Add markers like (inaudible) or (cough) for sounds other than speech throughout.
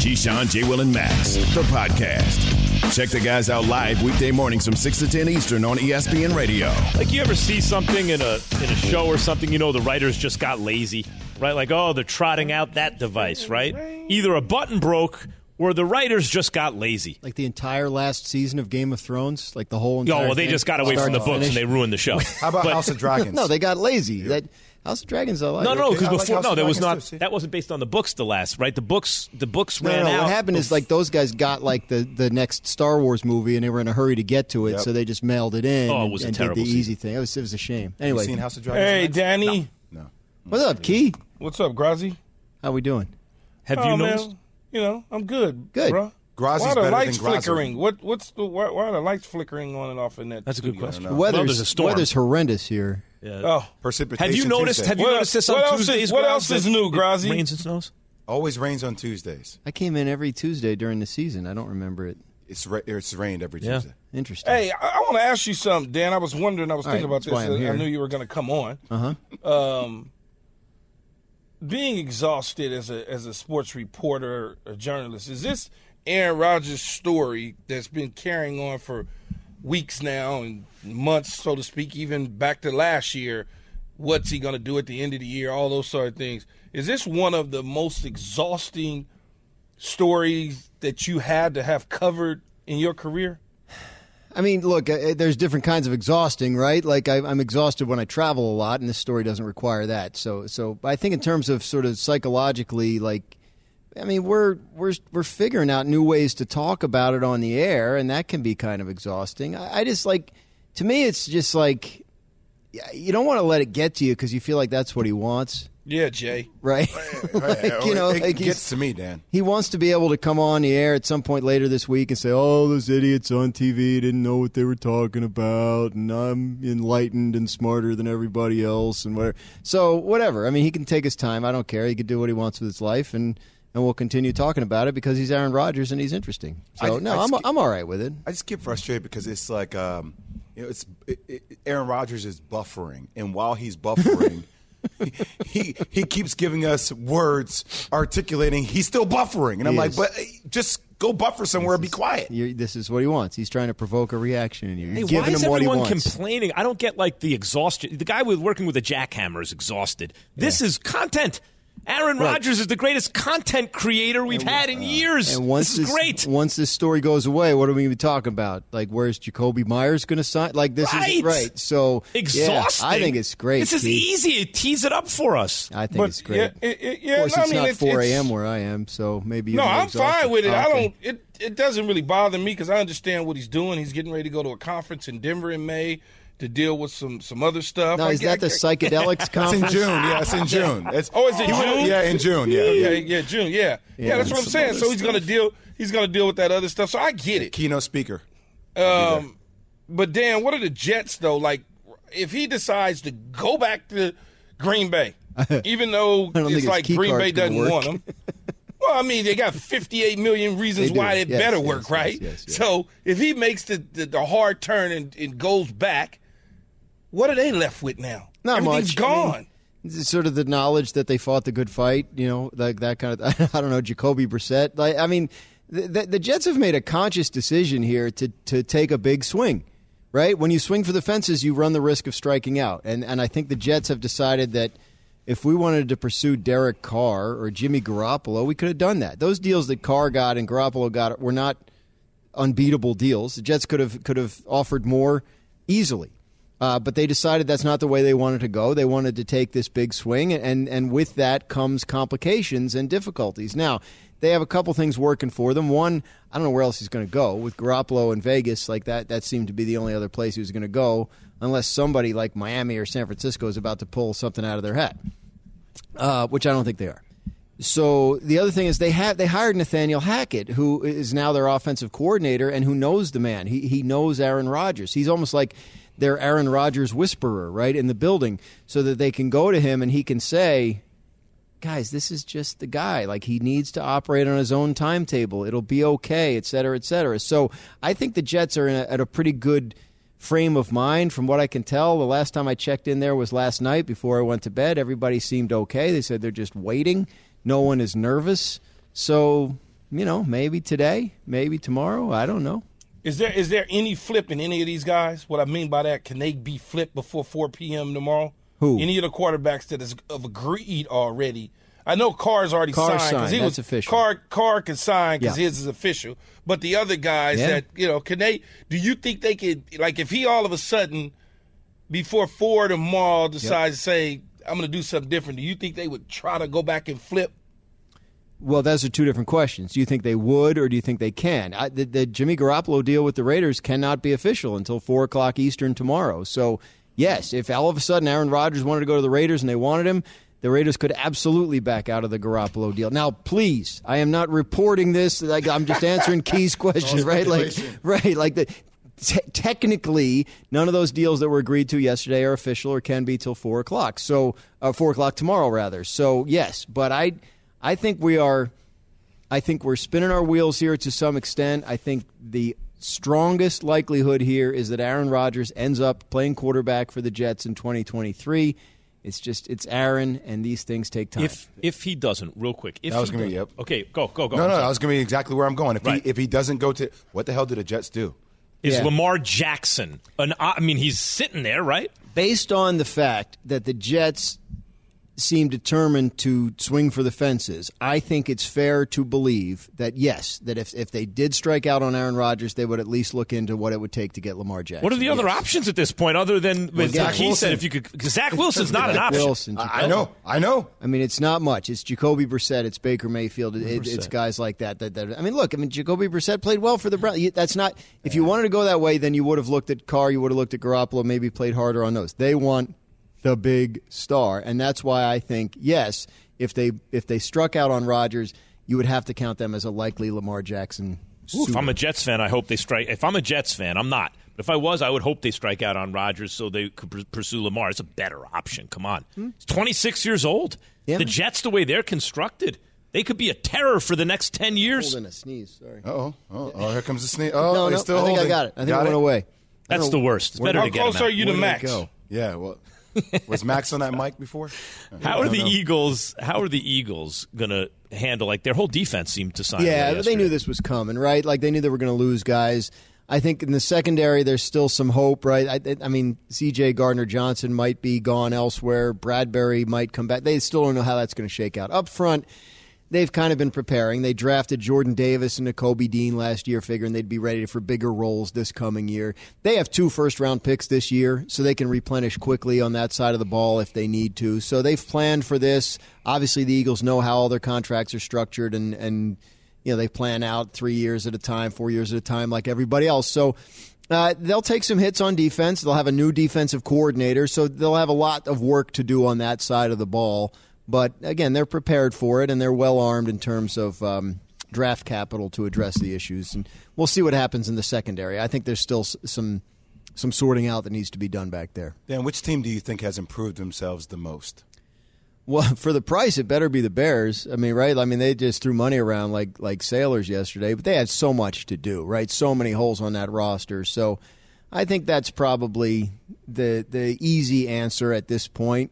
Keyshawn, J. Will, and Max, the podcast. Check the guys out live weekday mornings from 6 to 10 Eastern on ESPN Radio. Like you ever see something in a in a show or something, you know the writers just got lazy, right? Like, oh, they're trotting out that device, right? Either a button broke or the writers just got lazy. Like the entire last season of Game of Thrones, like the whole Oh, well, they thing, just got away from the to books and they ruined the show. How about But- House of Dragons? (laughs) No, they got lazy. That House of Dragons, I like. No, no, I because like before House no, of that was not too, that wasn't based on the books. The last right, the books the books No, ran no, no. out. What happened is like those guys got like the, the next Star Wars movie and they were in a hurry to get to it, Yep. so they just mailed it in. Oh, it and- was a and terrible did the season. easy thing. It was it was a shame. You Anyway, seen House of Dragons? Hey, Max? Danny. No. what's up, Key? What's up, Grazi? How we doing? Have oh, you man. You know, I'm good. Good. Bro. Grazi's why are the better lights flickering? What? What's the? Why, why are the lights flickering on and off in that? That's a good studio? question. The Well, weather's there's a storm. weather's horrendous here. Oh, Precipitation Have you noticed? Tuesday. Have you What- noticed this what on else is- what Graz, else is that new, it Grazi? Rains and snows. Always rains on Tuesdays. I came in every Tuesday during the season. I don't remember it. It's ra- it's rained every Yeah. Tuesday. Interesting. hey, I, I want to ask you something, Dan. I was wondering. I was All thinking right, about that's why this. I'm I knew you were going to come on. Uh huh. Um, being exhausted as a as a sports reporter, a journalist, is this Aaron Rodgers' story that's been carrying on for weeks now and months, so to speak, even back to last year? What's he going to do at the end of the year? All those sort of things. Is this one of the most exhausting stories that you had to have covered in your career? I mean, look, uh, there's different kinds of exhausting, right? Like I, I'm exhausted when I travel a lot, and this story doesn't require that. So, so I think in terms of sort of psychologically, like, I mean, we're we're we're figuring out new ways to talk about it on the air, and that can be kind of exhausting. I, I just like, to me, it's just like, you don't want to let it get to you because you feel like that's what he wants, Yeah, Jay. right? (laughs) like, you know, it like gets to me, Dan. he wants to be able to come on the air at some point later this week and say, "Oh, those idiots on TV didn't know what they were talking about, and I'm enlightened and smarter than everybody else, and whatever." So, whatever. I mean, he can take his time. I don't care. He can do what he wants with his life, and and we'll continue talking about it because he's Aaron Rodgers and he's interesting. So, I- no, I I'm just- I'm all right with it. I just get frustrated because it's like, um, you know, it's it, it, Aaron Rodgers is buffering, and while he's buffering, (laughs) he he keeps giving us words articulating. He's still buffering, and I'm He like, is. but just go buffer somewhere and be quiet. You're, this is what he wants. He's trying to provoke a reaction in you. You're Hey, why is him what he everyone wants. complaining? I don't get like the exhaustion. The guy with working with a jackhammer is exhausted. This is content. Aaron Right. Rodgers is the greatest content creator we've had in uh, years. And once this is great. once this story goes away, what are we going to be talking about? Like, where's Jakobi Meyers going to sign? Like, this Right. is right. So, yeah, Exhausting. I think it's great. This is Keith. easy. Tease it up for us. I think But it's great. yeah, it, it, yeah. of course, no, it's I mean, not it's, four a.m. where I am, so maybe. No, you're I'm exhausted. fine with it. I Okay. don't. It it doesn't really bother me because I understand what he's doing. He's getting ready to go to a conference in Denver in May to deal with some some other stuff. Now, I is get- that the psychedelics (laughs) It's in June. Yeah, it's in June. It's, Oh, is it he went- June? yeah, in June. Yeah, Yeah, yeah. yeah, June. Yeah, yeah. that's what I'm saying. So he's gonna deal. He's gonna deal with that other stuff. So I get it. Keynote speaker. Um, but Dan, what are the Jets though? Like, if he decides to go back to Green Bay, (laughs) even though it's like Green Bay doesn't work. want him. (laughs) Well, I mean, they got 58 million reasons why it Yes, better yes, work, yes, right? So if he makes the, the, the hard turn and, and goes back, what are they left with now? Not Everything's much. I mean, gone. Sort of the knowledge that they fought the good fight, you know, like that kind of. (laughs) I don't know, Jacoby Brissett. Like, I mean, the, the, the Jets have made a conscious decision here to to take a big swing, right? When you swing for the fences, you run the risk of striking out, and and I think the Jets have decided that if we wanted to pursue Derek Carr or Jimmy Garoppolo, we could have done that. Those deals that Carr got and Garoppolo got were not unbeatable deals. The Jets could have could have offered more easily. Uh, but they decided that's not the way they wanted to go. They wanted to take this big swing, and, and with that comes complications and difficulties. Now, they have a couple things working for them. One, I don't know where else he's going to go. With Garoppolo in Vegas, like that, that seemed to be the only other place he was going to go, unless somebody like Miami or San Francisco is about to pull something out of their hat, uh, which I don't think they are. So the other thing is they had they hired Nathaniel Hackett, who is now their offensive coordinator and who knows the man. He he knows Aaron Rodgers. He's almost like their Aaron Rodgers whisperer, right, in the building, so that they can go to him and he can say, "Guys, this is just the guy. Like he needs to operate on his own timetable. It'll be okay, et cetera, et cetera." So I think the Jets are a, at a pretty good frame of mind from what I can tell. The last time I checked in there was last night before I went to bed. Everybody seemed okay. They said they're just waiting. No one is nervous. So, you know, maybe today, maybe tomorrow. I don't know. Is there is there any flip in any of these guys? What I mean by that, can they be flipped before 4 p.m. tomorrow? Who? Any of the quarterbacks that is have agreed already. I know Carr's already Carr's signed because he That's was official. Carr Carr can sign because Yeah. his is official. But the other guys Yeah. that you know, can they? Do you think they could? Like, if he all of a sudden before four tomorrow decides to say I'm going to do something different, do you think they would try to go back and flip? Well, those are two different questions. Do you think they would, or do you think they can? I, the, the Jimmy Garoppolo deal with the Raiders cannot be official until four o'clock Eastern tomorrow. So, yes, if all of a sudden Aaron Rodgers wanted to go to the Raiders and they wanted him, the Raiders could absolutely back out of the Garoppolo deal. Now, please, I am not reporting this. Like I'm just answering Key's (laughs) question, right? Like, right, like the. Te- technically, none of those deals that were agreed to yesterday are official or can be till four o'clock. So, uh, four o'clock tomorrow, rather. So, yes, but I, I think we are. I think we're spinning our wheels here to some extent. I think the strongest likelihood here is that Aaron Rodgers ends up playing quarterback for the Jets in 2023. It's just it's Aaron, and these things take time. If if he doesn't, real quick. If That was gonna be- yep. Okay, go go go. No, no, sorry. that was going to be exactly where I'm going. If Right. he if he doesn't go to what the hell did the Jets do? Is Yeah. Lamar Jackson an? I mean, he's sitting there, right? based on the fact that the Jets seem determined to swing for the fences, I think it's fair to believe that yes, that if if they did strike out on Aaron Rodgers, they would at least look into what it would take to get Lamar Jackson. What are the other Yes. options at this point, other than as Zach he Wilson. said? If you could, Zach Wilson's not an option. Wilson, I, I know, I know. I mean, it's not much. It's Jacoby Brissett. It's Baker Mayfield. It, it- it's guys like that, that. That I mean, look. I mean, Jacoby Brissett played well for the Browns. That's not. If you wanted to go that way, then you would have looked at Carr. You would have looked at Garoppolo. Maybe played harder on those. They want the big star, and that's why I think yes, if they if they struck out on Rodgers, you would have to count them as a likely Lamar Jackson. Ooh, if. I'm a Jets fan, I hope they strike. If I'm a Jets fan, I'm not. But if I was, I would hope they strike out on Rodgers so they could pr- pursue Lamar. It's a better option. Come on, he's 26 years old. Hmm? Yeah. The Jets, the way they're constructed, they could be a terror for the next 10 years. Holding a sneeze. Sorry. Oh, oh, (laughs) oh, here comes the sneeze. Oh, no, he's no. still I think holding. I got it. I think got it went away. I That's the worst. It's Where better How to get close are you to Max? go? Yeah, well, (laughs) was Max on that mic before? How are the know. Eagles? How are the Eagles going to handle? Like their whole defense seemed to sign. Yeah, they knew this was coming, right? Like they knew they were going to lose guys. I think in the secondary, there's still some hope, right? I, I mean, C.J. Gardner Johnson might be gone elsewhere. Bradberry might come back. They still don't know how that's going to shake out. Up front, they've kind of been preparing. They drafted Jordan Davis and Nakobe Dean last year, figuring they'd be ready for bigger roles this coming year. They have two first round picks this year, so they can replenish quickly on that side of the ball if they need to. So they've planned for this. Obviously, the Eagles know how all their contracts are structured and, and you know they plan out three years at a time, four years at a time, like everybody else. So uh, they'll take some hits on defense. They'll have a new defensive coordinator, so they'll have a lot of work to do on that side of the ball. But again, they're prepared for it, and they're well armed in terms of um, draft capital to address the issues. And we'll see what happens in the secondary. I think there's still s- some some sorting out that needs to be done back there. Dan, which team do you think has improved themselves the most? Well, (laughs) for the price, it better be the Bears. I mean, right? I mean, they just threw money around like like sailors yesterday, but they had so much to do, right? So many holes on that roster. So, I think that's probably the the easy answer at this point.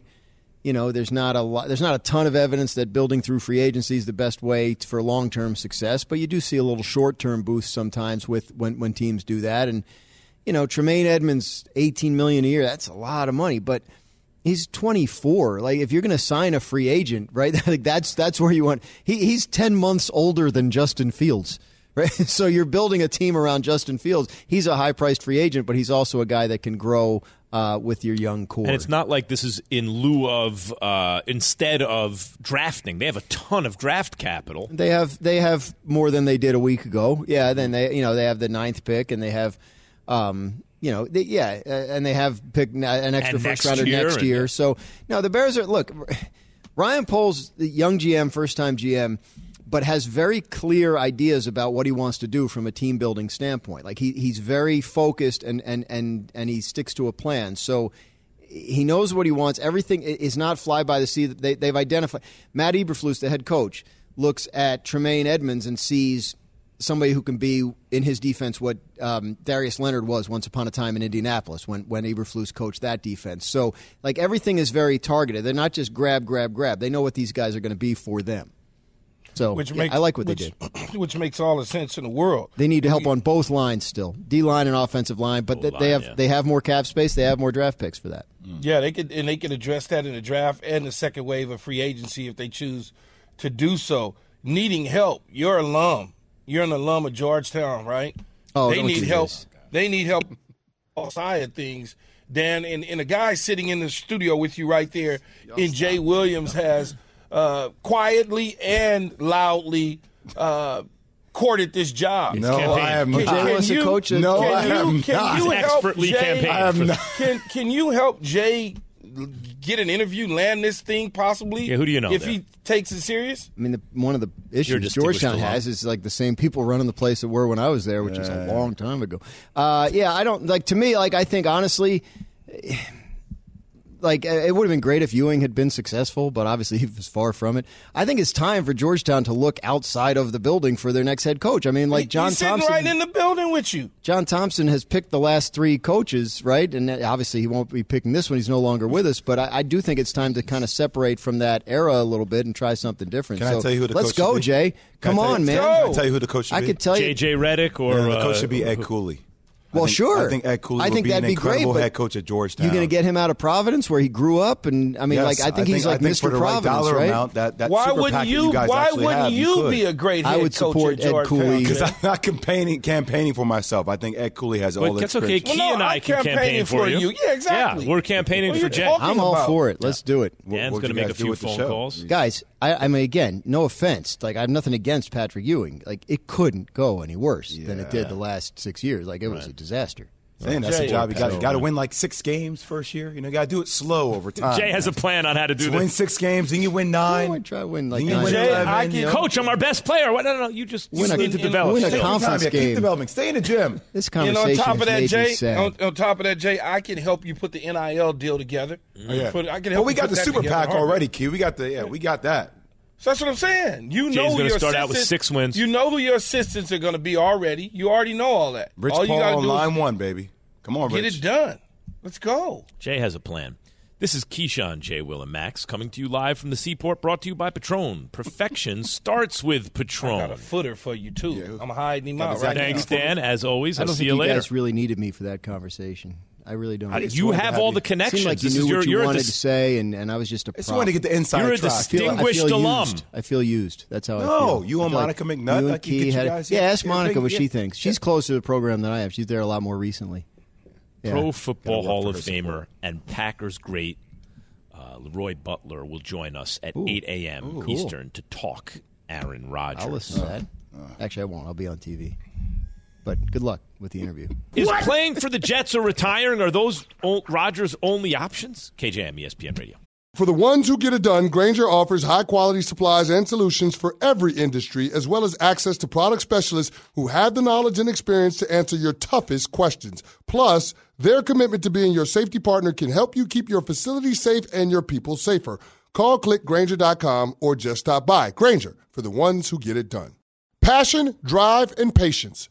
You know, there's not a lot, there's not a ton of evidence that building through free agency is the best way for long term success, but you do see a little short term boost sometimes with when when teams do that. And you know, Tremaine Edmunds, 18 million a year, that's a lot of money, but he's 24. Like if you're going to sign a free agent, right? (laughs) like that's that's where you want. He, he's 10 months older than Justin Fields. (laughs) Right? So you're building a team around Justin Fields. He's a high-priced free agent, but he's also a guy that can grow uh, with your young core. And it's not like this is in lieu of uh, instead of drafting. They have a ton of draft capital. They have they have more than they did a week ago. Yeah, then they you know they have the ninth pick and they have, um, you know they, yeah, uh, and they have picked an extra And first rounder year, next and year. yeah. So no, the Bears are look. Ryan Poles, the young GM, first time GM, but has very clear ideas about what he wants to do from a team building standpoint. Like he, he's very focused and, and, and, and he sticks to a plan. So he knows what he wants. Everything is not fly by the seat. They, they've identified. Matt Eberflus, the head coach, looks at Tremaine Edmunds and sees somebody who can be in his defense what um, Darius Leonard was once upon a time in Indianapolis when when Eberflus coached that defense. So like everything is very targeted. They're not just grab, grab, grab. They know what these guys are going to be for them. So Which yeah, makes, I like what which, they did. (clears throat) Which makes all the sense in the world. They need to help on both lines still, D line and offensive line, but they, line, they have yeah. they have more cap space. They have more draft picks for that. Mm. Yeah, they could and they could address that in the draft and the second wave of free agency if they choose to do so. Needing help, you're alum. You're an alum of Georgetown, right? Oh, they need help. this. They need help (laughs) all side of things. Dan and, and a guy sitting in the studio with you right there in Jay Williams has (laughs) uh, quietly and loudly uh, courted this job. No, campaign. I am Can- not. Jay wants to you- coach No, can I you, am can not. you help Expertly Jay, I am not. Can can you help Jay get an interview, land this thing possibly? Yeah, who do you know If there? he takes it serious, I mean, the, one of the issues distinguished Georgetown has is like the same people running the place that were when I was there, which is a long time ago. Uh, yeah, I don't like. To me, like I think honestly, like uh, it would have been great if Ewing had been successful, but obviously he was far from it. I think it's time for Georgetown to look outside of the building for their next head coach. I mean, like John he's sitting Thompson. right in the building with you. John Thompson has picked the last three coaches, right? And obviously he won't be picking this one. He's no longer with us. But I, I do think it's time to kind of separate from that era a little bit and try something different. Can I so tell you who the let's coach go, be? Jay. Come tell you- on, man. Go. Can I tell you who the coach should I could tell you. JJ Redick or Yeah, the coach uh, should be Ed Cooley. Well, I think, sure. I think Ed Cooley I would think be that'd an be great, incredible head coach at Georgetown. You're going to get him out of Providence, where he grew up, and I mean, Yes, like I think he's I like think Mr. for the right Providence, dollar right? amount, that, that Why super wouldn't package you? you guys why wouldn't have, you could. be a great I head would coach support at Ed Georgetown? Cooley. (laughs) Because I'm not campaigning campaigning for myself. I think Ed Cooley has all Well, the that's okay. Key Well, no, and I I'm can campaign campaigning for for you. you. Yeah, exactly. Yeah, we're campaigning for you Jay. I'm all for it. Let's do it. Dan's What'd going to make a few with the phone calls. Guys, I, I mean, again, no offense. Like, I have nothing against Patrick Ewing. Like, it couldn't go any worse than it did the last six years. Like, it was a disaster. Saying that's Jay, a job. You got so- got to win like six games first year. You know, you got to do it slow over time. Jay has a plan on how to do So win six games, then you win I nine. might try to win like you nine. win Jay, 11, I you know. Coach, I'm our best player. What? No, no, no. You just Win you a- need to develop. win a Take your time, conference yeah, Keep developing. Stay in the gym. (laughs) This And conversation on top of that, Jay, on, on top of that, Jay, I can help you put the NIL deal together. Oh, yeah. Put- I can well, help we you got put the super together PAC already, Q. We got the yeah, we got that. So that's what I'm saying. You Jay's know who gonna your start out with assistants- six wins. You know who your assistants are going to be already. You already know all that. Rich all Paul gotta on do line is one, baby. Come on, get Rich. it done. Let's go. Jay has a plan. This is Keyshawn, Jay, Will, and Max coming to you live from the Seaport, brought to you by Patron. Perfection (laughs) starts with Patron. I Got a footer for you too. I'm hiding him Got out the right Zach- now. Thanks, Dan. As always, I I'll don't see think you you later. guys really needed me for that conversation. I really don't. How- you have have all the connections. like you This knew is what your, you you're a wanted dis- to say, and, and I was just a I just prop. want to get the inside You're a track. I feel- I distinguished feel alum. Used. I feel used. That's how I No, feel. you I and feel Monica McNutt, you and like, Key get you had- guys- yeah, yeah, ask Monica big- what yeah. she thinks. She's closer to the program than I am. She's there a lot more recently. Yeah. Pro Football Hall of Famer and Packers great uh, Leroy Butler will join us at 8 a.m. cool. Eastern to talk Aaron Rodgers. I'll listen to that. Actually, I won't. I'll be on TV. But good luck with the interview. Is playing for the Jets or retiring are those Rodgers' only options? KJM, ESPN Radio. For the ones who get it done, Grainger offers high quality supplies and solutions for every industry, as well as access to product specialists who have the knowledge and experience to answer your toughest questions. Plus, their commitment to being your safety partner can help you keep your facility safe and your people safer. Call clickgrainger.com or just stop by. Grainger, for the ones who get it done. Passion, drive, and patience.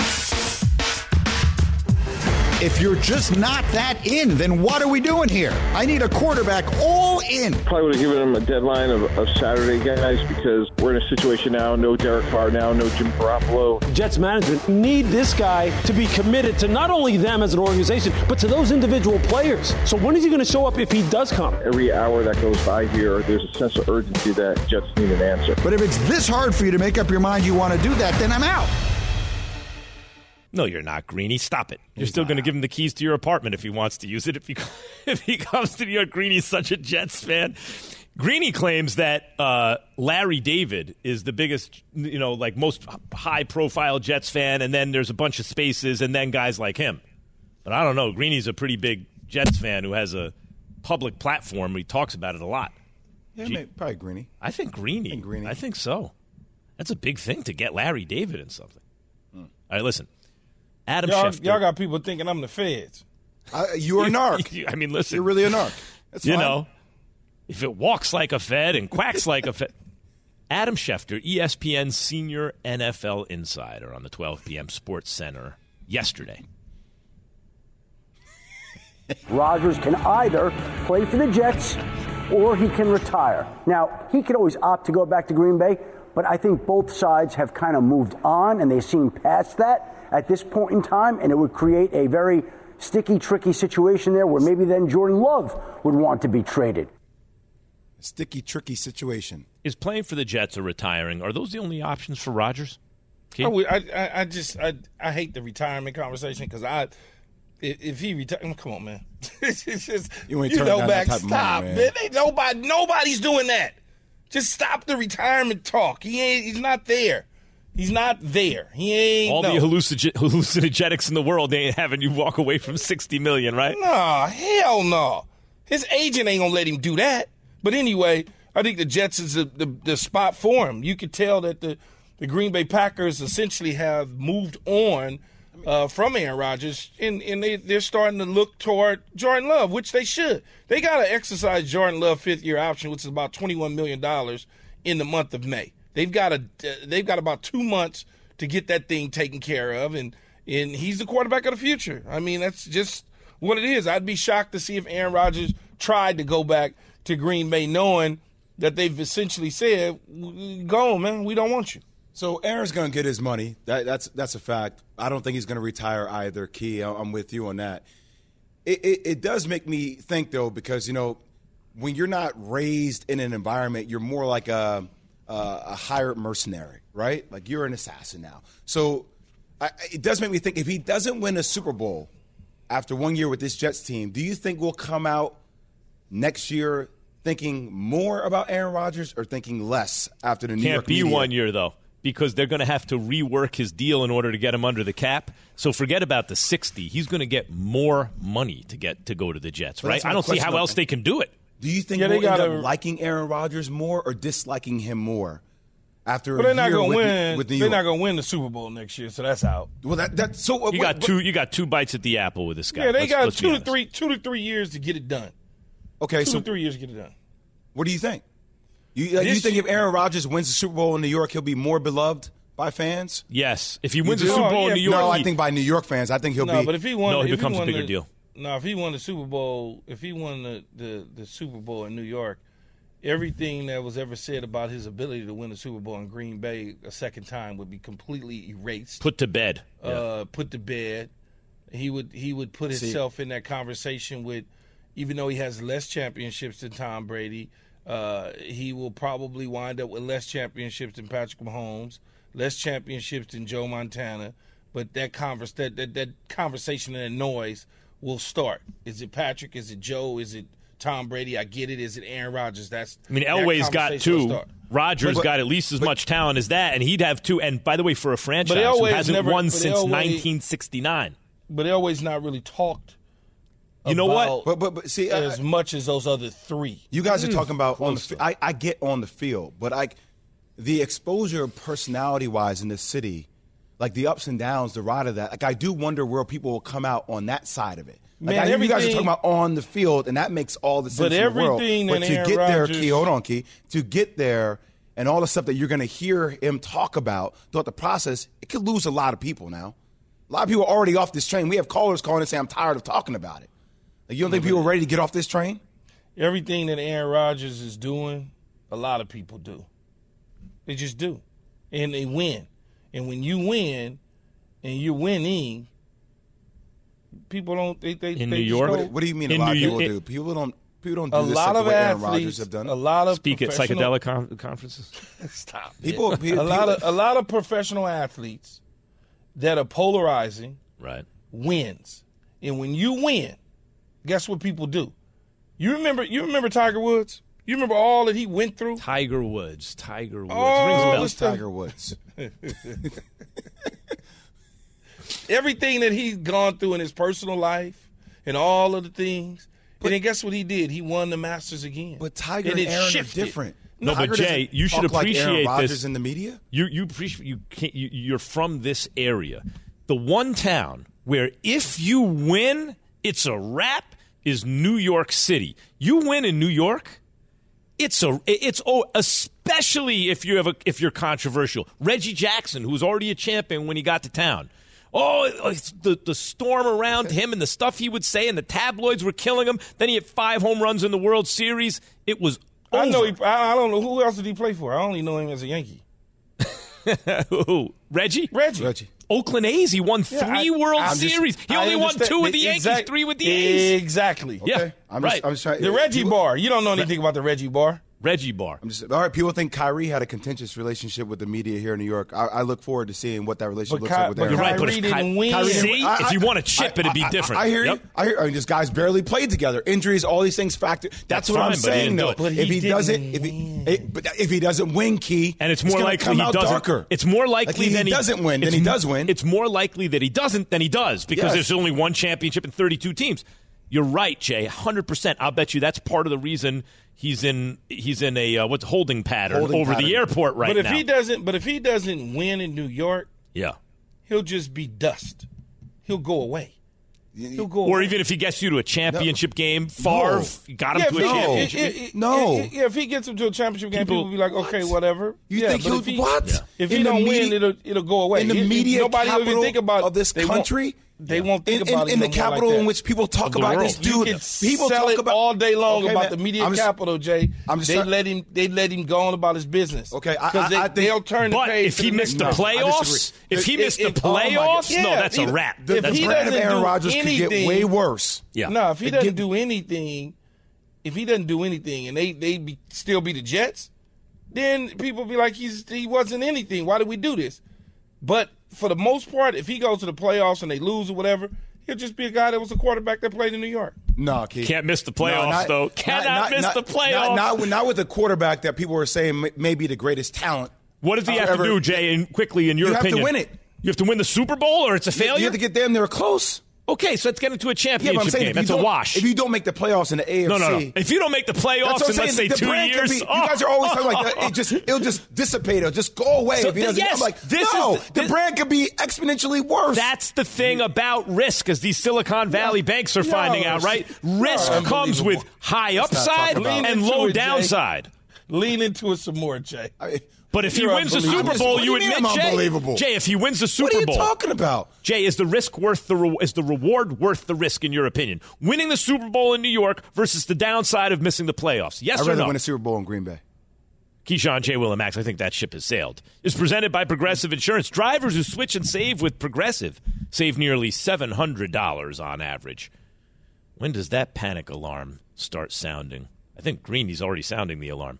If you're just not that in, then what are we doing here? I need a quarterback all in. Probably would have given him a deadline of, of Saturday, guys, because we're in a situation now. No Derek Carr now, no Jim Garoppolo. Jets management need this guy to be committed to not only them as an organization, but to those individual players. So when is he going to show up if he does come? Every hour that goes by here, there's a sense of urgency that Jets need an answer. But if it's this hard for you to make up your mind you want to do that, then I'm out. No, you're not, Greeny. Stop it. You're still going to give him the keys to your apartment if he wants to use it. If he (laughs) if he comes to New York, Greeny's such a Jets fan. Greeny claims that uh, Larry David is the biggest, you know, like most high profile Jets fan, and then there's a bunch of spaces, and then guys like him. But I don't know. Greeny's a pretty big Jets fan who has a public platform. He talks about it a lot. Yeah, maybe, probably Greeny. I think Greeny. I think, Greeny. I think so. That's a big thing to get Larry David in something. Hmm. All right, listen. Adam y'all, Schefter. y'all got people thinking I'm the feds. Uh, you're a narc. (laughs) I mean, listen. You're really a narc. That's you fine. know, if it walks like a Fed and quacks like a Fed. Adam Schefter, ESPN senior NFL insider on the 12 p.m. SportsCenter yesterday. Rodgers can either play for the Jets or he can retire. Now, he could always opt to go back to Green Bay, but I think both sides have kind of moved on and they've seen past that at this point in time, and it would create a very sticky, tricky situation there where maybe then Jordan Love would want to be traded. Sticky, tricky situation. Is playing for the Jets or retiring, are those the only options for Rodgers? I, I, I, I just I, I hate the retirement conversation because I if, if he retires, come on, man. (laughs) it's just, You ain't you know down back. that type of money, Stop, man. man. Nobody, nobody's doing that. Just stop the retirement talk. He ain't. He's not there. He's not there. He ain't. All no. the hallucin- (laughs) hallucinogenics in the world ain't having you walk away from 60 million, right? Nah, hell no. His agent ain't gonna let him do that. But anyway, I think the Jets is the, the, the spot for him. You could tell that the, the Green Bay Packers essentially have moved on uh, from Aaron Rodgers, and, and they, they're starting to look toward Jordan Love, which they should. They got to exercise Jordan Love fifth year option, which is about $21 million in the month of May. They've got a they've got about two months to get that thing taken care of, and and he's the quarterback of the future. I mean, that's just what it is. I'd be shocked to see if Aaron Rodgers tried to go back to Green Bay, knowing that they've essentially said, "Go, man, we don't want you." So Aaron's going to get his money. That, that's that's a fact. I don't think he's going to retire either. Key, I'm with you on that. It, it, it does make me think though, because you know, when you're not raised in an environment, you're more like a Uh, a, a hired mercenary, right? Like you're an assassin now. So I, it does make me think if he doesn't win a Super Bowl after one year with this Jets team, do you think we'll come out next year thinking more about Aaron Rodgers or thinking less after the New Can't York be media? one year though, because they're going to have to rework his deal in order to get him under the cap. So forget about the sixty. He's going to get more money to get to go to the Jets, right? I don't see how else they can do it. Do you think Yeah, they we'll end gotta- up liking Aaron Rodgers more or disliking him more after But a they're not year going to with, win. with New they're not going to win the Super Bowl next year, so that's out. well, that that so uh, You what- got what- two. You got two bites at the apple with this guy. Yeah, they Let's- got let's two to three, two to three years to get it done. Okay, Two so to three years to get it done. what do you think? You, uh, you think year- if Aaron Rodgers wins the Super Bowl in New York, he'll be more beloved by fans? Yes, if he wins the? Super Bowl Oh, in. New York, no, I think by New York fans, I think he'll No, be. but if he won, No, he if becomes a won bigger the, deal. No, if he won the Super Bowl, if he won the, the, the Super Bowl in New York, everything that was ever said about his ability to win the Super Bowl in Green Bay a second time would be completely erased, put to bed. uh, put to bed. He would he would put See- himself in that conversation with, even though he has less championships than Tom Brady, uh, he will probably wind up with less championships than Patrick Mahomes, less championships than Joe Montana. But that converse that, that that conversation and that noise will start. Is it Patrick? Is it Joe? Is it Tom Brady? I get it. Is it Aaron Rodgers? That's I mean, Elway's got two. start. Rodgers But- got at least as much talent as that, and he'd have two. And by the way, for a franchise who hasn't never- won since Elway- 1969, But Elway's not really talked. You know what? But but, but see, I- as much as those other three. You guys are hmm. talking about on the. close. I, I get on the field, but I, the exposure personality wise in this city, like the ups and downs, the ride of that. Like I do wonder where people will come out on that side of it. Like Man, I, you guys are talking about on the field, and that makes all the sense But in the world. But to Aaron get there, Key, hold on, Key, to get there. And all the stuff that you're going to hear him talk about throughout the process, it could lose a lot of people now. A lot of people are already off this train. We have callers calling and saying, I'm tired of talking about it. Like, you don't think people are ready to get off this train? Everything that Aaron Rodgers is doing, a lot of people do. They just do. And they win. And when you win and you're winning, people don't they they In they New York? What, what do you mean In a lot New of people York- do? People don't people don't do a this lot the of way Aaron Rodgers athletes have done. a lot of Speak at psychedelic con- conferences. (laughs) Stop. People- it. people- a lot of a lot of professional athletes that are polarizing Right. wins. And when you win, guess what people do? You remember you remember Tiger Woods? You remember all that he went through? Tiger Woods. Tiger Woods. Oh, Rings a bell. this stuff- Tiger Woods. (laughs) Everything that he's gone through in his personal life and all of the things. and then guess what he did? He won the Masters again. But Tiger and, it Aaron shifted. are different. No, Tiger but Jay, you should talk like appreciate this in the media. You you appreciate you can't you, you're from this area. The one town where if you win, it's a wrap is New York City. You win in New York, it's a it's oh especially if you have a if you're controversial. Reggie Jackson, who was already a champion when he got to town. Oh, it's the the storm around him and the stuff he would say, and the tabloids were killing him. Then he had five home runs in the World Series. It was. I know he. I, I don't know who else did he play for. I only know him as a Yankee. (laughs) Who? Reggie? Reggie. Reggie. Oakland A's. He won three I- World I'm just- Series. he only won two with the exact- Yankees, three with the A's. Exactly. Yeah, I'm right. just, I'm just trying. The Reggie people- bar. You don't know anything about the Reggie bar. Reggie Bar. I'm just all right. People think Kyrie had a contentious relationship with the media here in New York. I, I look forward to seeing what that relationship But looks Ky- like with but Aaron You're right, but Kyrie if didn't Ky- win. Kyrie See, didn't- if you want to chip, it'd be different. I, hear Yep. you. I hear. I mean, this guy's barely played together. Injuries, all these things factor. That's, That's what fine, I'm saying, didn't though. But if he didn't doesn't, if he, it, eh, but if he doesn't win, key, And it's it's more gonna likely come he doesn't. darker. It's more likely Like, he than he doesn't win than it's he does win. It's more likely that he doesn't than he does because there's only one championship and 32 teams. You're right, Jay. 100. percent I'll bet you that's part of the reason he's in he's in a uh, what's holding pattern Holding over the airport right now. but if now. he doesn't, but if he doesn't win in New York, yeah. he'll just be dust. He'll go away. He'll go. Or away. even if he gets you to a championship game, Favre got him yeah, to a if championship. it- game. it- it- No. it- yeah, if he gets him to a championship game, People- people, will be like, okay, whatever. You yeah, think but he'll if he, what? Yeah. If In he don't media- win, it'll it'll go away. in the It- it- media nobody will even capital think about of this they country? They won't think in, in, it in the no more like capital that. in which people talk about world. this dude. people sell talk it about all day long Okay, about man, the media I'm just- capital, Jay. I'm just they trying- let him. They let him go on about his business. Okay, 'Cause they, think, they'll turn the But page. if he the missed the one. Playoffs, if he If- missed the if- oh my playoffs, no, Yeah, that's a if- wrap. The, If That's he a brand wrap. of doesn't Aaron do Rodgers could get anything- way worse. Yeah. No, if he doesn't do anything, if he doesn't do anything, and they they be, still be the Jets, then people be like he's he wasn't anything. Why did we do this? But for the most part, if he goes to the playoffs and they lose or whatever, he'll just be a guy that was a quarterback that played in New York. No, Keith. Can't miss the playoffs, No, not- though. not- Cannot not- miss not- the playoffs. Not, not, with- not with the quarterback that people are saying may, may be the greatest talent. What does he have to do, Jay? And quickly, in your opinion? You have to win it. You have to win the Super Bowl, or it's a failure. You have to get damn near were close. Okay, so let's get into a Yeah, championship but I'm saying game. if That's a wash. If you don't make the playoffs in the AFC, no, no, no. If you don't make the That's playoffs what I'm in let's say saying. The two brand years, Could be, oh, you guys are always oh, talking like that. oh, It just it'll just dissipate. It'll just go away So if he doesn't. yes, I'm like, this no, is- the this- brand could be exponentially worse. That's the thing about risk, as these Silicon Valley banks are finding out, right? Risk no, comes with high upside and low Lean into it, Jay. downside. Lean into it some more, Jay. I mean, But if he You're wins the. Super Bowl, you you admit, I'm Jay, unbelievable? Jay, if he wins the Super Bowl, what are you Bowl, talking about? Jay, is the risk worth the re- is the reward worth the risk in your opinion? Winning the Super Bowl in New York versus the downside of missing the playoffs. Yes I'd or rather no? win a Super Bowl in Green Bay. Keyshawn, J. Will, and Max, I think that ship has sailed. Is presented by Progressive Insurance. Drivers who switch and save with Progressive save nearly $700 on average. When does that panic alarm start sounding? I think Greeny's already sounding the alarm.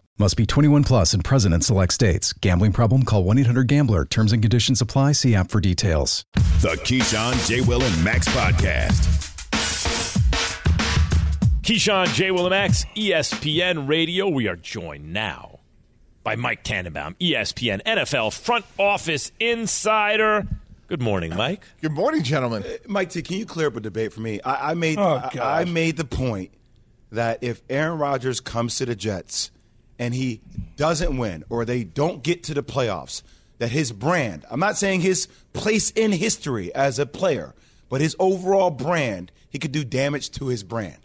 Must be 21 plus and present in select states. Gambling problem? Call 1 800 Gambler. Terms and conditions apply. See app for details. The Keyshawn, J. Will, and Max podcast. Keyshawn, J. Will, and Max, ESPN Radio. We are joined now by Mike Tannenbaum, ESPN NFL front office insider. Good morning, Mike. Good morning, gentlemen. Uh, Mike T, can you clear up a debate for me? I, I made Oh, I. I made the point that if Aaron Rodgers comes to the Jets and he doesn't win or they don't get to the playoffs, that his brand, I'm not saying his place in history as a player, but his overall brand, he could do damage to his brand.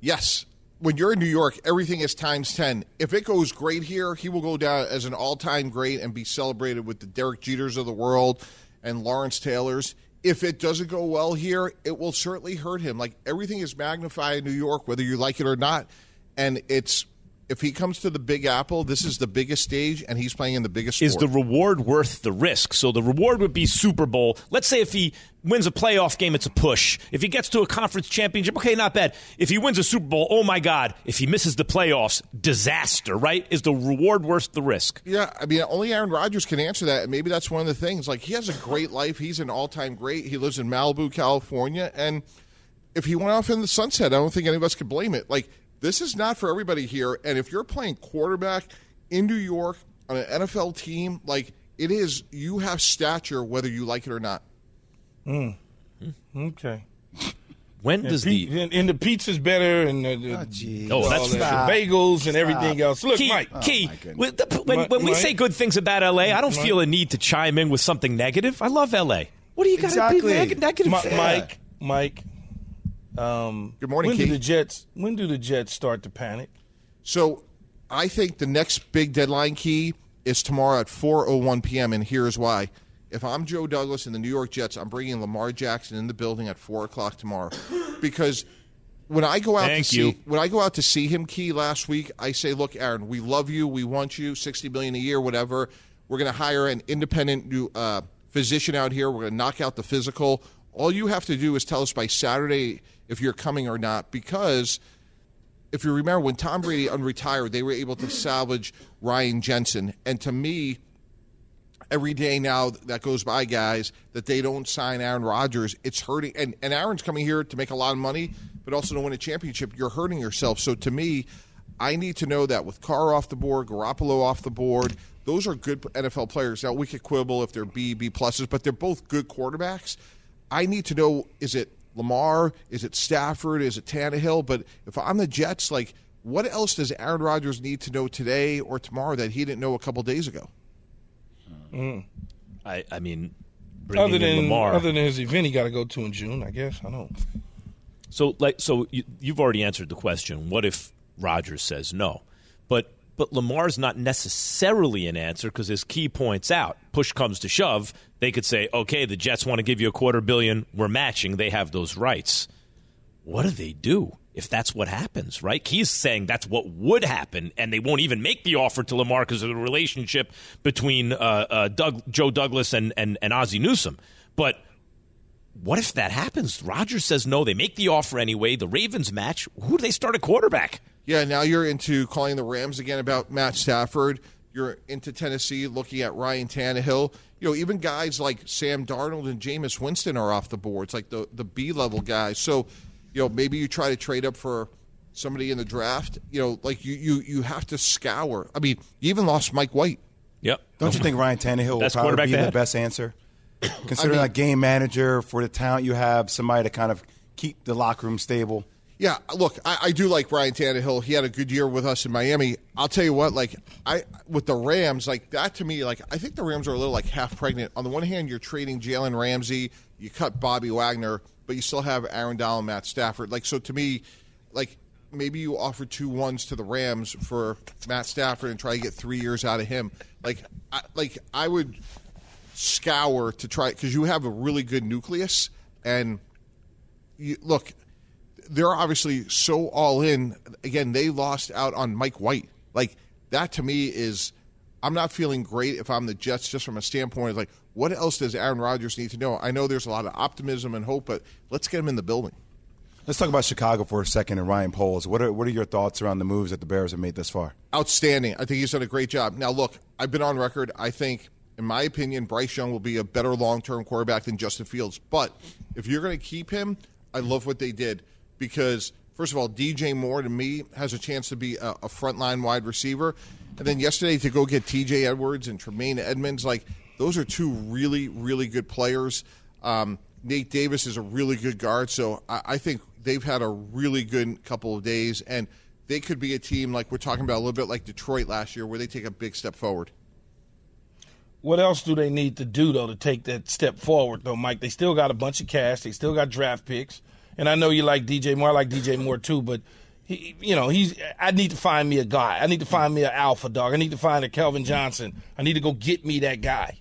Yes. When you're in New York, everything is times 10. If it goes great here, he will go down as an all time great and be celebrated with the Derek Jeters of the world and Lawrence Taylors. If it doesn't go well here, it will certainly hurt him. Like everything is magnified in New York, whether you like it or not. And it's. If he comes to the Big Apple, this is the biggest stage, and he's playing in the biggest. Is the reward worth the risk? So the reward would be Super Bowl. Let's say if he wins a playoff game, it's a push. If he gets to a conference championship, okay, not bad. If he wins a Super Bowl, oh my God. If he misses the playoffs, disaster, right? Is the reward worth the risk? Yeah, I mean, only Aaron Rodgers can answer that. And maybe that's one of the things. Like, he has a great life. He's an all time great. He lives in Malibu, California. And if he went off in the sunset, I don't think any of us could blame it. Like, this is not for everybody here. And if you're playing quarterback in New York on an NFL team, like, it is, you have stature whether you like it or not. Mm. Okay. When And, does pi- the and, and the pizza's better and the, the, Oh, all that's- that, the bagels and everything else. Look, Key, Mike. Key, when, the- when, Mike- when we Mike? say good things about LA, I don't Mike? feel a need to chime in with something negative. I love LA. What do you got to Exactly. be neg- negative? Mi- for? Mike, Mike. Um, Good morning, when do the Jets? When do the Jets start to panic? So I think the next big deadline key is tomorrow at 4:01 p.m. and here's why. If I'm Joe Douglas and the New York Jets, I'm bringing Lamar Jackson in the building at four o'clock tomorrow, because when I go out Thank to you. see when I go out to see him, Key last week, I say, "Look, Aaron, we love you, we want you, sixty million a year, whatever. We're going to hire an independent new uh, physician out here. We're going to knock out the physical. All you have to do is tell us by Saturday if you're coming or not, because." if you remember when Tom Brady unretired, they were able to salvage Ryan Jensen. And to me, every day now that goes by, guys, that they don't sign Aaron Rodgers, it's hurting. And, and Aaron's coming here to make a lot of money, but also to win a championship. You're hurting yourself. So to me, I need to know that with Carr off the board, Garoppolo off the board, those are good NFL players. Now we could quibble if they're B, B pluses, but they're both good quarterbacks. I need to know is it Lamar? Is it Stafford? Is it Tannehill? But if I'm the Jets, like, what else does Aaron Rodgers need to know today or tomorrow that he didn't know a couple days ago? Mm. I, I mean, Other than Lamar. other than his event, he got to go to in June. I guess I don't. So, like, so you, you've already answered the question. What if Rodgers says no? But Lamar's not necessarily an answer because, as Key points out, push comes to shove, they could say, okay, the Jets want to give you a quarter billion, we're matching, they have those rights. What do they do if that's what happens? Right? Key's saying that's what would happen, and they won't even make the offer to Lamar because of the relationship between uh, uh, Doug, Joe Douglas and and, and Ozzie Newsome, but what if that happens? Rodgers says no. They make the offer anyway. The Ravens match. Who do they start at quarterback? Yeah, now you're into calling the Rams again about Matt Stafford. You're into Tennessee looking at Ryan Tannehill. You know, even guys like Sam Darnold and Jameis Winston are off the board. It's like the, the B level guys. So, you know, maybe you try to trade up for somebody in the draft. You know, like you, you, you have to scour. I mean, you even lost Mike White. Yep. Don't you think Ryan Tannehill will probably be the had. best answer? (coughs) Considering I a mean- game manager for the talent you have, somebody to kind of keep the locker room stable. Yeah, look, I, I do like Ryan Tannehill. He had a good year with us in Miami. I'll tell you what, like I with the Rams, like that to me, like I think the Rams are a little like half pregnant. On the one hand, you're trading Jalen Ramsey, you cut Bobby Wagner, but you still have Aaron Donald, and Matt Stafford. Like so, to me, like maybe you offer two ones to the Rams for Matt Stafford and try to get three years out of him. Like, I, like I would scour to try because you have a really good nucleus and you, look, they're obviously so all in. Again, they lost out on Mike White. Like that to me is, I'm not feeling great if I'm the Jets just from a standpoint of like, what else does Aaron Rodgers need to know? I know there's a lot of optimism and hope, but let's get him in the building. Let's talk about Chicago for a second and Ryan Poles. What are what are your thoughts around the moves that the Bears have made thus far? Outstanding. I think he's done a great job. Now, look, I've been on record. I think, in my opinion, Bryce Young will be a better long term quarterback than Justin Fields. But if you're going to keep him, I love what they did because first of all, DJ Moore to me has a chance to be a, a frontline wide receiver, and then yesterday to go get T.J. Edwards and Tremaine Edmunds, like those are two really really good players. Um, Nate Davis is a really good guard, so I, I think they've had a really good couple of days, and they could be a team like we're talking about a little bit like Detroit last year, where they take a big step forward. What else do they need to do though to take that step forward though, Mike? They still got a bunch of cash. They still got draft picks, and I know you like DJ Moore. I like DJ Moore too, but he, you know, he's. I need to find me a guy. I need to find me an alpha dog. I need to find a Calvin Johnson. I need to go get me that guy.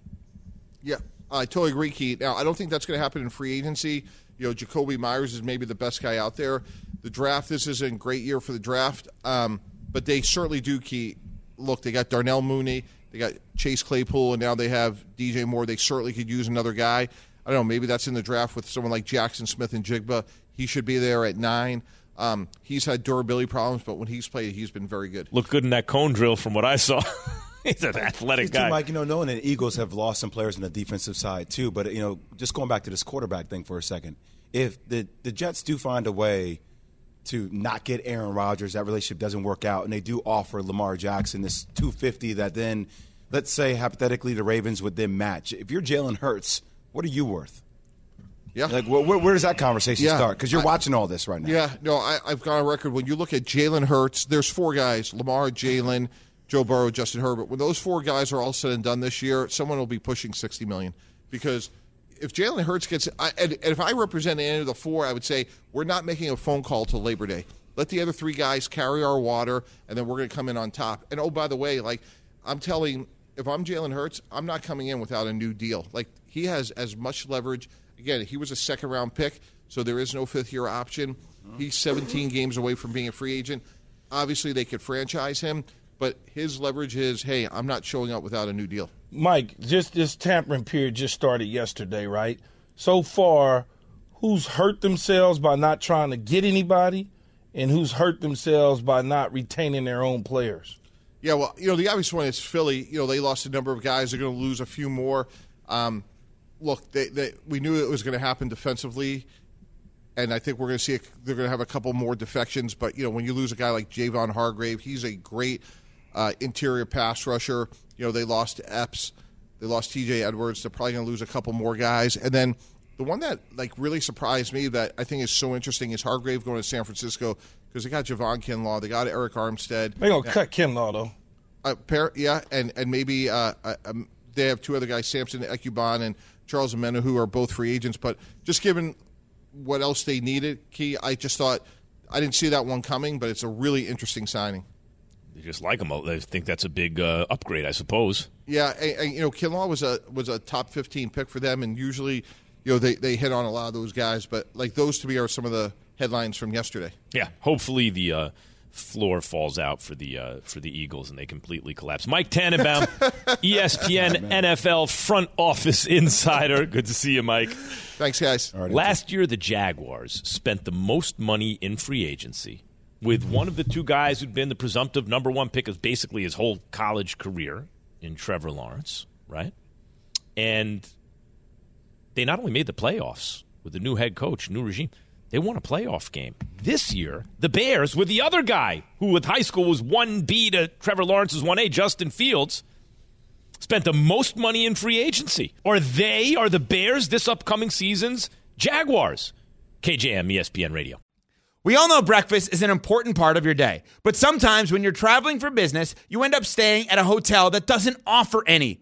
Yeah, I totally agree, Keith. Now, I don't think that's going to happen in free agency. You know, Jakobi Meyers is maybe the best guy out there. The draft, this is a great year for the draft, um, but they certainly do, Keith. Look, they got Darnell Mooney, they got Chase Claypool, and now they have DJ Moore. They certainly could use another guy. I don't know, maybe that's in the draft with someone like Jaxon Smith-Njigba. He should be there at nine. Um, he's had durability problems, but when he's played, he's been very good. Looked good in that cone drill from what I saw. (laughs) He's an athletic He's guy. Too, Mike, you know, knowing that the Eagles have lost some players on the defensive side too, but you know, just going back to this quarterback thing for a second, if the the Jets do find a way to not get Aaron Rodgers, that relationship doesn't work out, and they do offer Lamar Jackson this 250 that then, let's say hypothetically, the Ravens would then match. If you're Jalen Hurts, what are you worth? Yeah. Like, where, where does that conversation Yeah. start? Because you're I- watching all this right now. Yeah, no, I, I've got a record. When you look at Jalen Hurts, there's four guys: Lamar, Jalen, Joe Burrow, Justin Herbert. When those four guys are all said and done this year, someone will be pushing 60 million because if Jalen Hurts gets, I, and, and if I represent any of the four, I would say we're not making a phone call to Labor Day. Let the other three guys carry our water, and then we're going to come in on top. And oh, by the way, like I'm telling, if I'm Jalen Hurts, I'm not coming in without a new deal. Like he has as much leverage. Again, he was a second round pick, so there is no fifth year option. He's 17 games away from being a free agent. Obviously, they could franchise him, but his leverage is, hey, I'm not showing up without a new deal. Mike, just this tampering period just started yesterday, right? So far, who's hurt themselves by not trying to get anybody, and who's hurt themselves by not retaining their own players? Yeah, well, you know, the obvious one is Philly. You know, they lost a number of guys. They're going to lose a few more. Um, look, they, they, we knew it was going to happen defensively, and I think we're going to see a, they're going to have a couple more defections. But you know, when you lose a guy like Javon Hargrave, he's a great uh, interior pass rusher. You know, they lost Epps, they lost T.J. Edwards. They're probably going to lose a couple more guys, and then the one that like really surprised me that I think is so interesting is Hargrave going to San Francisco because they got Javon Kinlaw, they got Arik Armstead. They're gonna cut Kinlaw though. Uh, pair, yeah, and and maybe uh, uh, um, they have two other guys, Samson Ebukam and Charles Omenihu, who are both free agents. But just given what else they needed, Key, I just thought I didn't see that one coming, but it's a really interesting signing. They just like him. They think that's a big uh, upgrade, I suppose. Yeah, and, and, you know, Kinlaw was a was a top fifteen pick for them, and usually, you know, they they hit on a lot of those guys. But like those to me are some of the headlines from yesterday. Yeah, hopefully the uh, floor falls out for the uh, for the Eagles and they completely collapse. Mike Tannenbaum, (laughs) ESPN NFL front office insider. Good to see you, Mike. Thanks, guys. Last year, the Jaguars spent the most money in free agency with one of the two guys who'd been the presumptive number one pick of basically his whole college career in Trevor Lawrence, right? And they not only made the playoffs with the new head coach, new regime, they won a playoff game. This year, the Bears, with the other guy who with high school was 1B to Trevor Lawrence's 1A, Justin Fields, spent the most money in free agency. Or they are the Bears this upcoming season's Jaguars. KJM, ESPN Radio. We all know breakfast is an important part of your day, but sometimes when you're traveling for business, you end up staying at a hotel that doesn't offer any.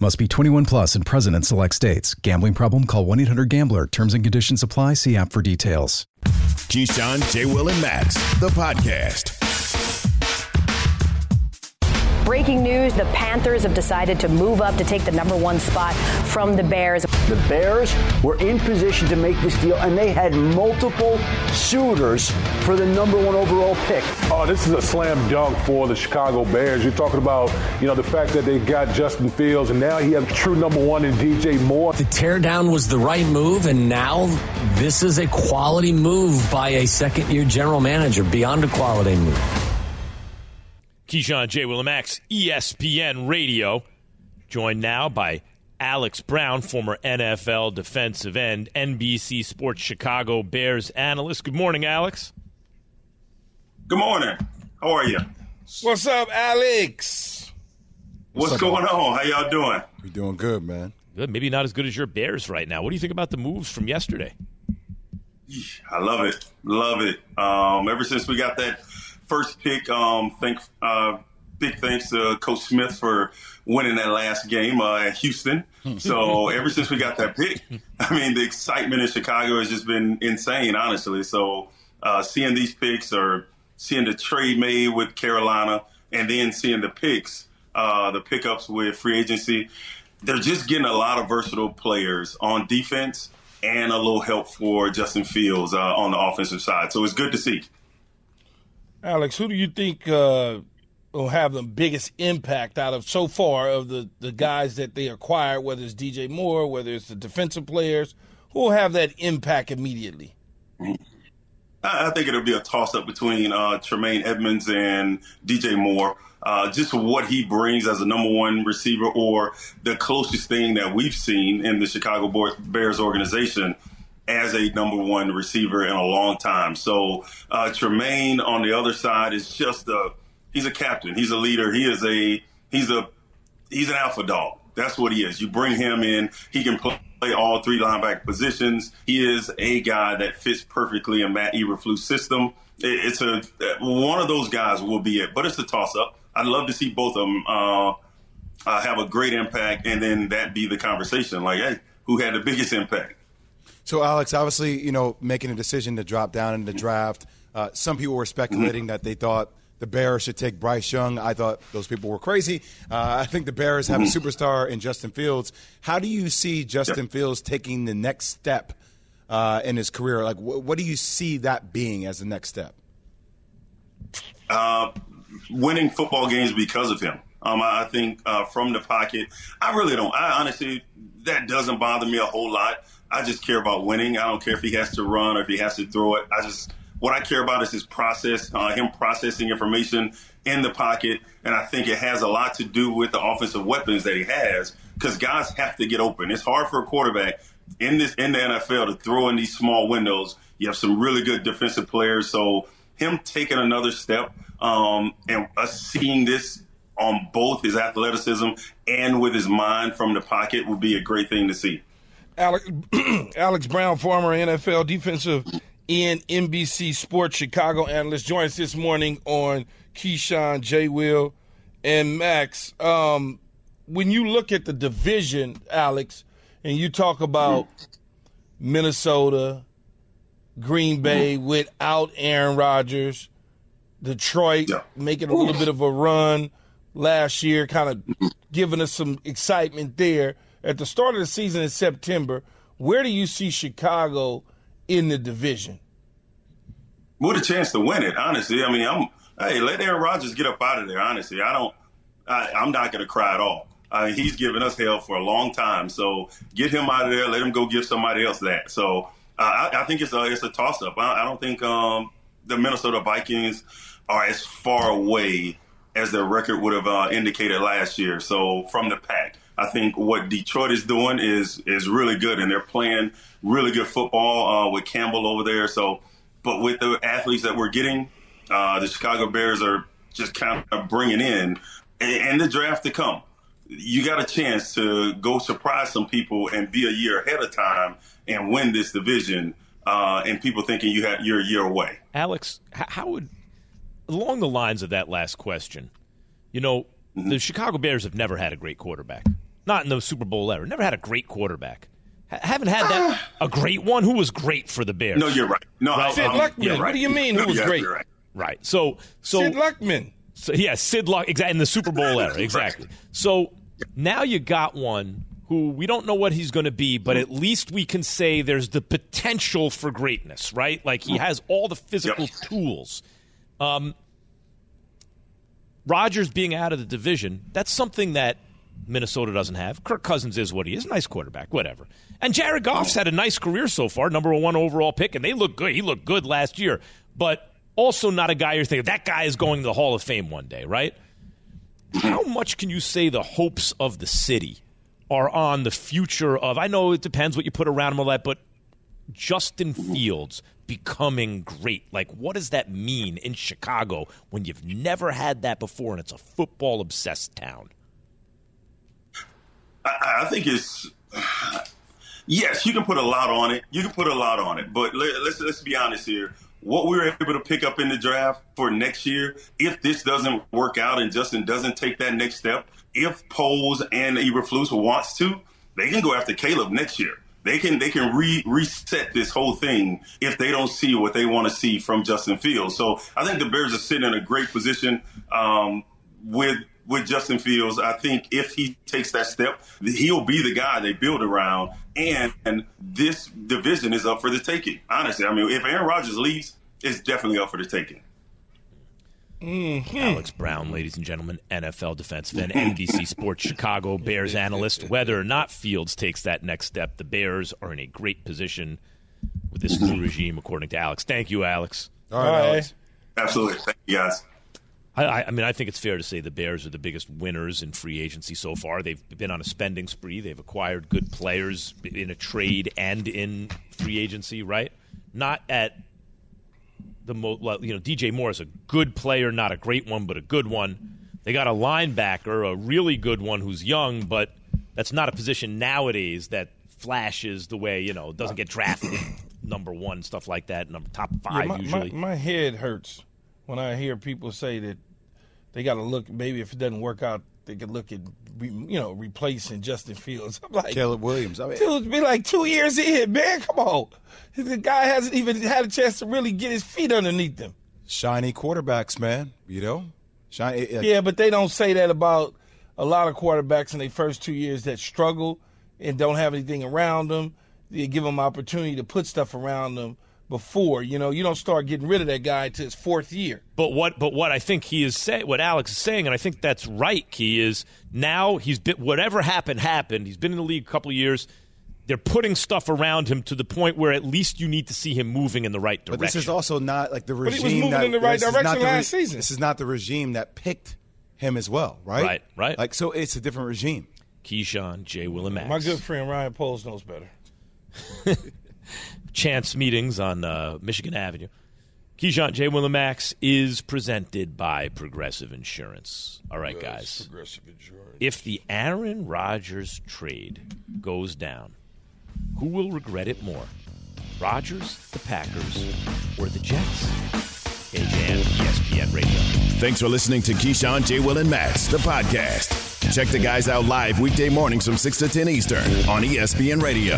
Must be 21 plus and present in select states. Gambling problem? Call 1 800 Gambler. Terms and conditions apply. See app for details. Keyshawn, J. Will, and Max, the podcast. Breaking news the Panthers have decided to move up to take the number one spot from the Bears. The Bears were in position to make this deal, and they had multiple suitors for the number one overall pick. Oh, this is a slam dunk for the Chicago Bears. You're talking about, you know, the fact that they got Justin Fields, and now he has true number one in DJ Moore. The teardown was the right move, and now this is a quality move by a second year general manager, beyond a quality move. Keyshawn J. Willimax, ESPN Radio, joined now by Alex Brown, former NFL defensive end, NBC Sports Chicago Bears analyst. Good morning, Alex. Good morning. How are you? What's up, Alex? What's, up, going Alex? on? How y'all doing? We doing good, man. Good. Maybe not as good as your Bears right now. What do you think about the moves from yesterday? I love it. Love it. Um, ever since we got that first pick, um, thank, uh, big thanks to Coach Smith for winning that last game uh, at Houston. (laughs) So ever since we got that pick, (laughs) I mean, the excitement in Chicago has just been insane, honestly. So uh, seeing these picks or seeing the trade made with Carolina and then seeing the picks, uh, the pickups with free agency, they're just getting a lot of versatile players on defense and a little help for Justin Fields uh, on the offensive side. So it's good to see. Alex, who do you think uh, will have the biggest impact out of so far of the, the guys that they acquired, whether it's DJ Moore, whether it's the defensive players, who will have that impact immediately? I think it'll be a toss up between uh, Tremaine Edmunds and DJ Moore. Uh, just what he brings as a number one receiver, or the closest thing that we've seen in the Chicago Bears organization as a number one receiver in a long time. So uh, Tremaine on the other side is just a he's a captain. He's a leader. He is a he's a he's an alpha dog. That's what he is. You bring him in, he can play all three linebacker positions. He is a guy that fits perfectly in Matt Eberflus system. It's a one of those guys will be it, but it's a toss up. I'd love to see both of them uh, uh, have a great impact, and then that be the conversation. Like, hey, who had the biggest impact? So, Alex, obviously, you know, making a decision to drop down in the draft. Uh, some people were speculating that they thought the Bears should take Bryce Young. I thought those people were crazy. Uh, I think the Bears have a superstar in Justin Fields. How do you see Justin Fields taking the next step uh, in his career? Like, wh- what do you see that being as the next step? Uh, winning football games because of him. Um, I think uh, from the pocket, I really don't. I honestly, that doesn't bother me a whole lot. I just care about winning. I don't care if he has to run or if he has to throw it. I just what I care about is his process, uh, him processing information in the pocket, and I think it has a lot to do with the offensive weapons that he has because guys have to get open. It's hard for a quarterback in this in the NFL to throw in these small windows. You have some really good defensive players, so him taking another step um, and us seeing this on both his athleticism and with his mind from the pocket would be a great thing to see. Alex, (clears throat) Alex Brown, former NFL defensive and NBC Sports Chicago analyst, joins us this morning on Keyshawn, J. Will, and Max. Um, when you look at the division, Alex, and you talk about Minnesota, Green Bay without Aaron Rodgers, Detroit making a little bit of a run last year, kind of giving us some excitement there. At the start of the season in September, where do you see Chicago in the division? With a chance to win it, honestly. I mean, I'm hey, let Aaron Rodgers get up out of there. Honestly, I don't. I, I'm not going to cry at all. Uh, he's given us hell for a long time. So get him out of there. Let him go give somebody else that. So uh, I, I, think it's a it's a toss up. I, I, don't think um, the Minnesota Vikings are as far away as their record would have uh, indicated last year. So from the pack, I think what Detroit is doing is is really good, and they're playing really good football uh, with Campbell over there. So, but with the athletes that we're getting, uh, the Chicago Bears are just kind of bringing in, and, and the draft to come you got a chance to go surprise some people and be a year ahead of time and win this division. Uh, and people thinking you have you're a year away. Alex, how would along the lines of that last question? You know, mm-hmm. the Chicago Bears have never had a great quarterback. Not in the Super Bowl era. Never had a great quarterback. H- haven't had that a great one. Who was great for the Bears? No, you're right. No, right? Sid um, Luckman. Right. What do you mean? Who was yeah, great? Right. right. So, so Sid Luckman. So yeah, Sid Luck exactly in the Super Bowl era, exactly. So now you got one who we don't know what he's going to be, but at least we can say there's the potential for greatness, right? Like he has all the physical yep. tools. Um, Rodgers being out of the division, that's something that Minnesota doesn't have. Kirk Cousins is what he is, nice quarterback, whatever. And Jared Goff's had a nice career so far, number one overall pick, and they look good. He looked good last year, but also not a guy you're thinking that guy is going to the Hall of Fame one day, right? How much can you say the hopes of the city are on the future of? I know it depends what you put around him all that, but Justin Fields becoming great. Like, what does that mean in Chicago when you've never had that before and it's a football obsessed town? I, I think it's yes, you can put a lot on it. You can put a lot on it, but let, let's let's be honest here what we were able to pick up in the draft for next year, if this doesn't work out and Justin doesn't take that next step, if Poles and Eberflus wants to, they can go after Caleb next year. They can they can re- reset this whole thing if they don't see what they want to see from Justin Fields. So I think the Bears are sitting in a great position um, with with Justin Fields. I think if he takes that step, he'll be the guy they build around. And, and this division is up for the taking. Honestly, I mean, if Aaron Rodgers leaves, it's definitely up for the taking. Mm-hmm. Alex Brown, ladies and gentlemen, NFL defensive end, NBC (laughs) Sports Chicago Bears analyst. Whether or not Fields takes that next step, the Bears are in a great position with this new regime, according to Alex. Thank you, Alex. All right, Alex. Absolutely. Thank you, guys. I, I, mean, I think it's fair to say the Bears are the biggest winners in free agency so far. They've been on a spending spree. They've acquired good players in a trade and in free agency, right? Not at the you know, DJ Moore is a good player, not a great one, but a good one. They got a linebacker, a really good one who's young, but that's not a position nowadays that flashes the way, you know, doesn't get drafted (clears throat) number one, stuff like that, number top five yeah, my, usually. My, my head hurts when I hear people say that they got to look. Maybe if it doesn't work out, they could look at you know replacing Justin Fields. (laughs) I'm like Caleb Williams. I mean, dude, be like two years in, man. Come on, the guy hasn't even had a chance to really get his feet underneath him. Shiny quarterbacks, man. You know, shiny. Uh, yeah, but they don't say that about a lot of quarterbacks in their first two years that struggle and don't have anything around them. They give them opportunity to put stuff around them before. You know, you don't start getting rid of that guy to his fourth year. But what but what I think he is saying, what Alex is saying, and I think that's right. Key is now he's been whatever happened happened. He's been in the league a couple of years. They're putting stuff around him to the point where at least you need to see him moving in the right direction. But this is also not like the regime. But he was moving that, in the right direction last re- season. This is not the regime that picked him as well, right? Right, right. Like so, it's a different regime. Keyshawn, J. Will, and My good friend Ryan Poles knows better. (laughs) chance meetings on uh, Michigan Avenue. Keyshawn J. Willimax is presented by Progressive Insurance. All right, yes, guys. Progressive Insurance. If the Aaron Rodgers trade goes down, who will regret it more? Rodgers, the Packers, or the Jets? AJM, ESPN Radio. Thanks for listening to Keyshawn, J. Will, and Max, the podcast. Check the guys out live weekday mornings from 6 to 10 Eastern on ESPN Radio.